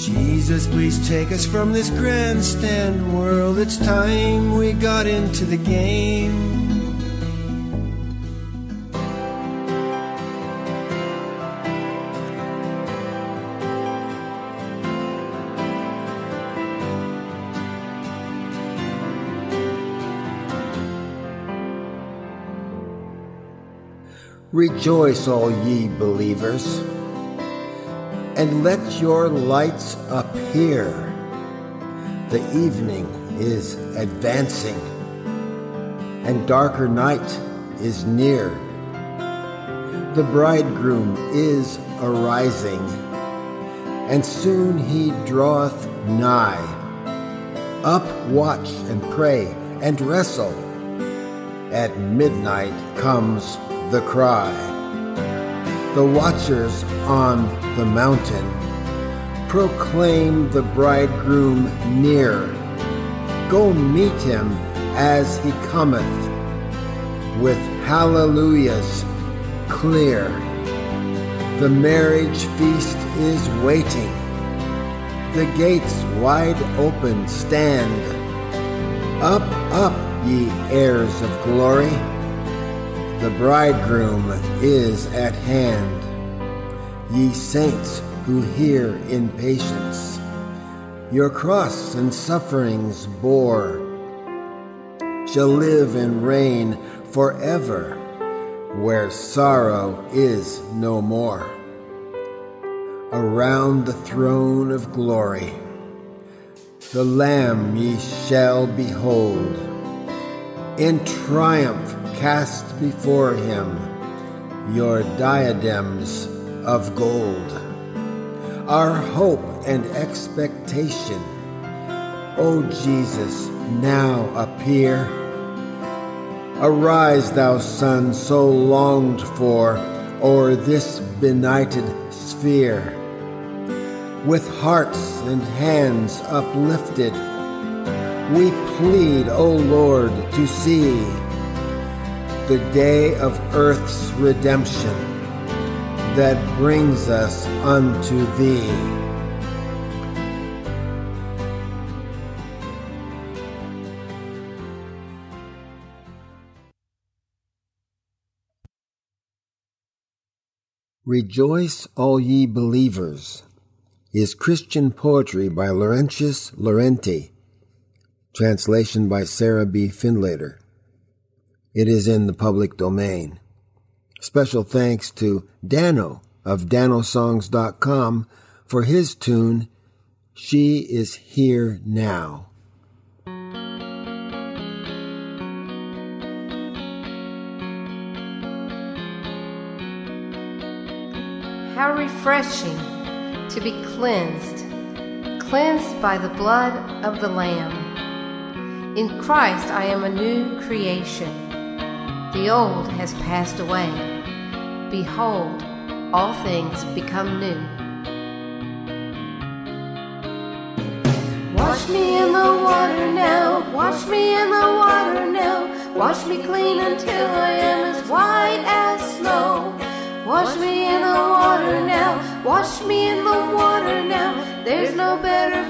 Jesus, please take us from this grandstand world. It's time we got into the game. Rejoice, all ye believers, and let your lights appear. The evening is advancing, and darker night is near. The bridegroom is arising, and soon he draweth nigh. Up, watch, and pray, and wrestle. At midnight comes the cry. The watchers on the mountain proclaim the bridegroom near. Go meet him as he cometh with hallelujahs clear. The marriage feast is waiting. The gates wide open stand. Up, up, ye heirs of glory the bridegroom is at hand. Ye saints who hear in patience, your cross and sufferings bore, shall live and reign forever, where sorrow is no more. Around the throne of glory, the Lamb ye shall behold. In triumph cast before him your diadems of gold. Our hope and expectation, O Jesus, now appear. Arise, thou Son, so longed for, o'er this benighted sphere. With hearts and hands uplifted, we plead, O Lord, to see the day of earth's redemption that brings us unto thee. Rejoice, all ye believers, is Christian poetry by Laurentius Laurenti. Translation by Sarah B. Findlater. It is in the public domain. Special thanks to Dano of danosongs.com for his tune, She is Here Now. How refreshing to be cleansed, cleansed by the blood of the Lamb. In Christ I am a new creation. The old has passed away. Behold, all things become new. Wash me in the water now, wash me in the water now, wash me clean until I am as white as snow. Wash me in the water now, wash me in the water now. There's no better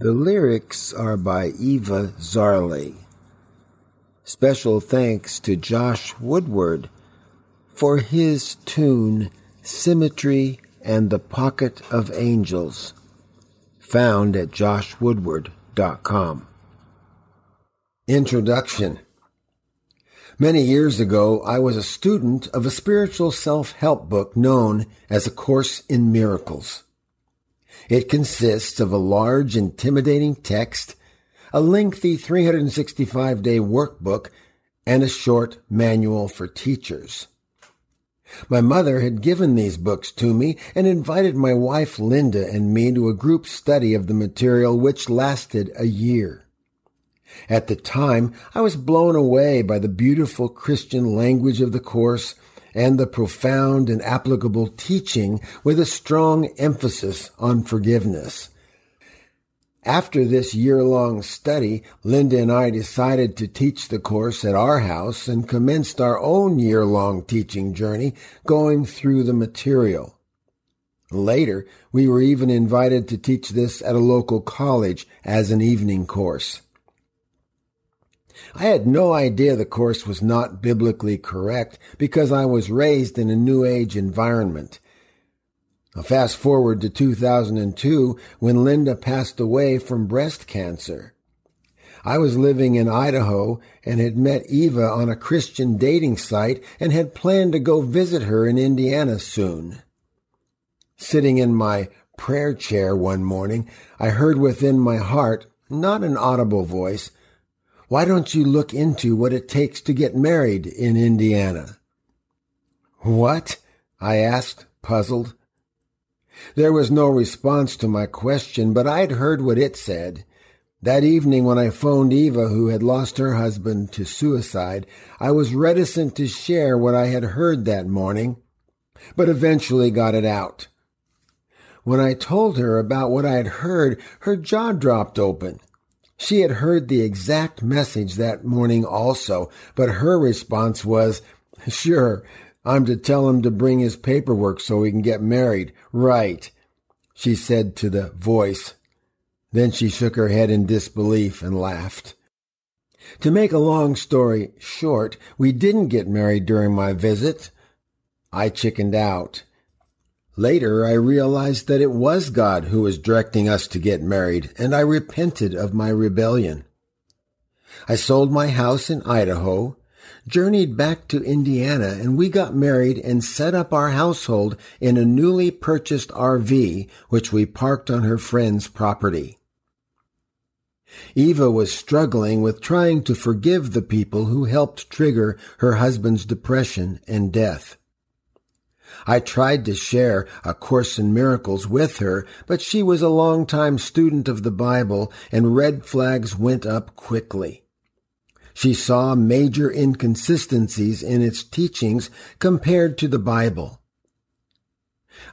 The lyrics are by Eva Zarley. Special thanks to Josh Woodward for his tune Symmetry and the Pocket of Angels, found at joshwoodward.com. Introduction Many years ago, I was a student of a spiritual self-help book known as A Course in Miracles. It consists of a large, intimidating text, a lengthy 365-day workbook, and a short manual for teachers. My mother had given these books to me and invited my wife Linda and me to a group study of the material which lasted a year. At the time, I was blown away by the beautiful Christian language of the course and the profound and applicable teaching with a strong emphasis on forgiveness. After this year-long study, Linda and I decided to teach the course at our house and commenced our own year-long teaching journey going through the material. Later, we were even invited to teach this at a local college as an evening course. I had no idea the course was not biblically correct because I was raised in a New Age environment. Now fast forward to 2002 when Linda passed away from breast cancer. I was living in Idaho and had met Eva on a Christian dating site and had planned to go visit her in Indiana soon. Sitting in my prayer chair one morning, I heard within my heart, not an audible voice, why don't you look into what it takes to get married in Indiana? What? I asked, puzzled. There was no response to my question, but I'd heard what it said. That evening when I phoned Eva, who had lost her husband to suicide, I was reticent to share what I had heard that morning, but eventually got it out. When I told her about what I had heard, her jaw dropped open. She had heard the exact message that morning also, but her response was, Sure, I'm to tell him to bring his paperwork so we can get married. Right, she said to the voice. Then she shook her head in disbelief and laughed. To make a long story short, we didn't get married during my visit. I chickened out. Later, I realized that it was God who was directing us to get married, and I repented of my rebellion. I sold my house in Idaho, journeyed back to Indiana, and we got married and set up our household in a newly purchased RV, which we parked on her friend's property. Eva was struggling with trying to forgive the people who helped trigger her husband's depression and death. I tried to share A Course in Miracles with her, but she was a long-time student of the Bible and red flags went up quickly. She saw major inconsistencies in its teachings compared to the Bible.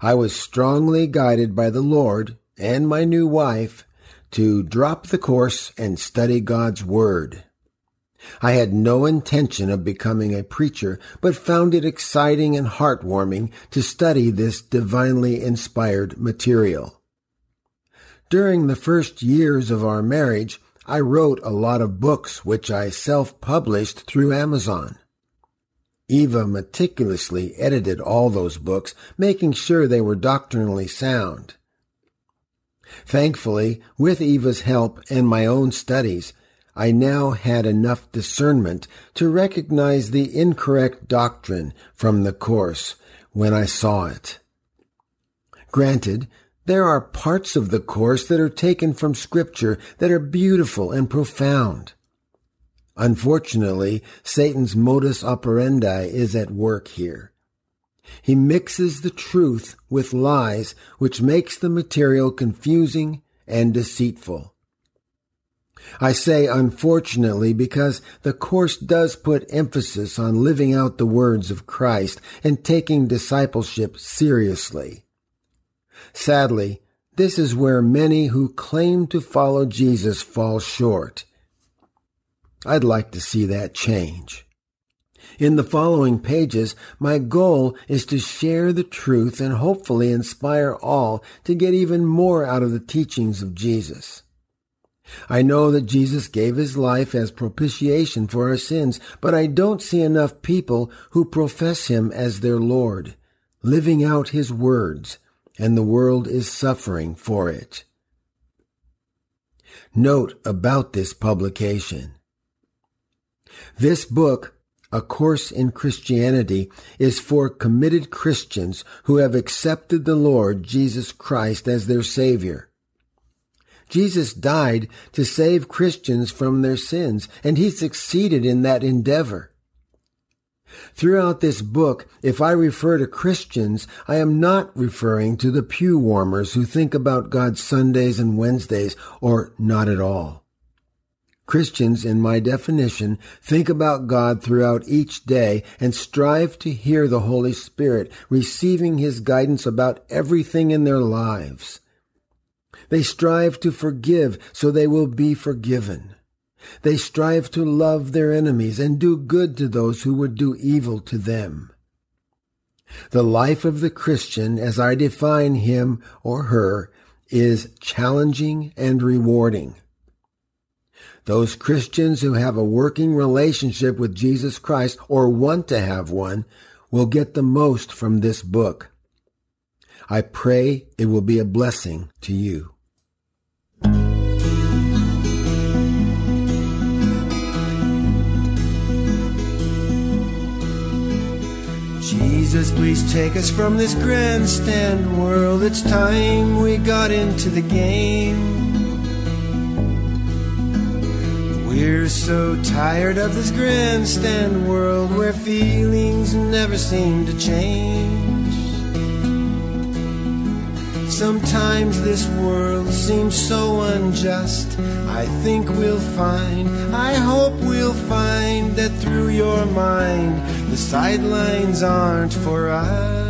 I was strongly guided by the Lord and my new wife to drop the course and study God's Word. I had no intention of becoming a preacher, but found it exciting and heartwarming to study this divinely inspired material. During the first years of our marriage, I wrote a lot of books which I self-published through Amazon. Eva meticulously edited all those books, making sure they were doctrinally sound. Thankfully, with Eva's help and my own studies, I now had enough discernment to recognize the incorrect doctrine from the course when I saw it. Granted, there are parts of the course that are taken from scripture that are beautiful and profound. Unfortunately, Satan's modus operandi is at work here. He mixes the truth with lies, which makes the material confusing and deceitful. I say unfortunately because the Course does put emphasis on living out the words of Christ and taking discipleship seriously. Sadly, this is where many who claim to follow Jesus fall short. I'd like to see that change. In the following pages, my goal is to share the truth and hopefully inspire all to get even more out of the teachings of Jesus. I know that Jesus gave his life as propitiation for our sins, but I don't see enough people who profess him as their Lord, living out his words, and the world is suffering for it. Note about this publication. This book, A Course in Christianity, is for committed Christians who have accepted the Lord Jesus Christ as their Savior. Jesus died to save Christians from their sins, and he succeeded in that endeavor. Throughout this book, if I refer to Christians, I am not referring to the pew warmers who think about God Sundays and Wednesdays, or not at all. Christians, in my definition, think about God throughout each day and strive to hear the Holy Spirit, receiving His guidance about everything in their lives. They strive to forgive so they will be forgiven. They strive to love their enemies and do good to those who would do evil to them. The life of the Christian, as I define him or her, is challenging and rewarding. Those Christians who have a working relationship with Jesus Christ or want to have one will get the most from this book. I pray it will be a blessing to you. Jesus, please take us from this grandstand world. It's time we got into the game. We're so tired of this grandstand world where feelings never seem to change. Sometimes this world seems so unjust. I think we'll find, I hope we'll find that through your mind, the sidelines aren't for us.